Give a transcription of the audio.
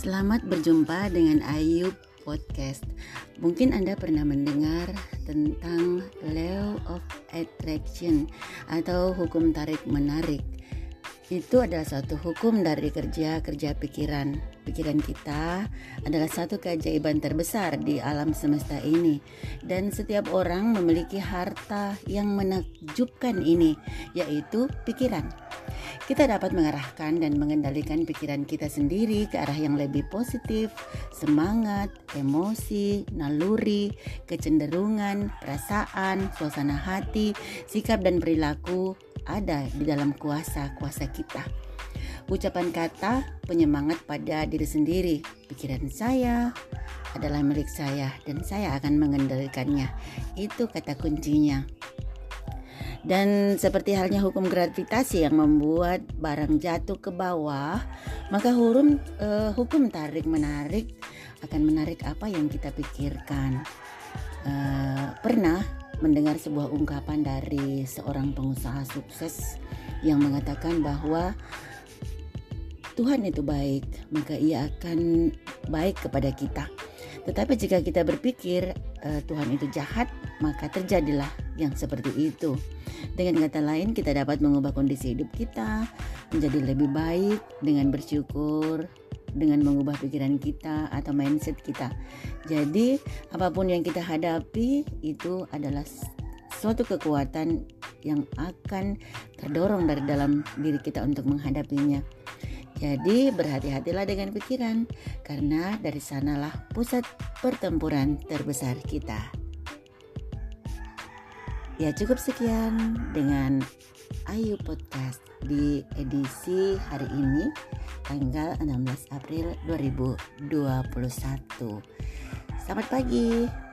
Selamat berjumpa dengan Ayub Podcast. Mungkin Anda pernah mendengar tentang Law of Attraction atau hukum tarik menarik. Itu adalah suatu hukum dari kerja-kerja pikiran. Pikiran kita adalah satu keajaiban terbesar di alam semesta ini dan setiap orang memiliki harta yang menakjubkan ini, yaitu pikiran. Kita dapat mengarahkan dan mengendalikan pikiran kita sendiri ke arah yang lebih positif, semangat, emosi, naluri, kecenderungan, perasaan, suasana hati, sikap dan perilaku ada di dalam kuasa-kuasa kita. Ucapan kata penyemangat pada diri sendiri. Pikiran saya adalah milik saya dan saya akan mengendalikannya. Itu kata kuncinya. Dan seperti halnya hukum gravitasi yang membuat barang jatuh ke bawah, maka hukum uh, hukum tarik menarik akan menarik apa yang kita pikirkan. Uh, pernah mendengar sebuah ungkapan dari seorang pengusaha sukses yang mengatakan bahwa Tuhan itu baik, maka Ia akan baik kepada kita. Tetapi jika kita berpikir uh, Tuhan itu jahat, maka terjadilah yang seperti itu. Dengan kata lain, kita dapat mengubah kondisi hidup kita menjadi lebih baik dengan bersyukur, dengan mengubah pikiran kita atau mindset kita. Jadi, apa pun yang kita hadapi itu adalah suatu kekuatan yang akan terdorong dari dalam diri kita untuk menghadapinya. Jadi berhati-hatilah dengan pikiran karena dari sanalah pusat pertempuran terbesar kita. Ya cukup sekian dengan Ayu Podcast di edisi hari ini tanggal 16 April 2021. Selamat pagi.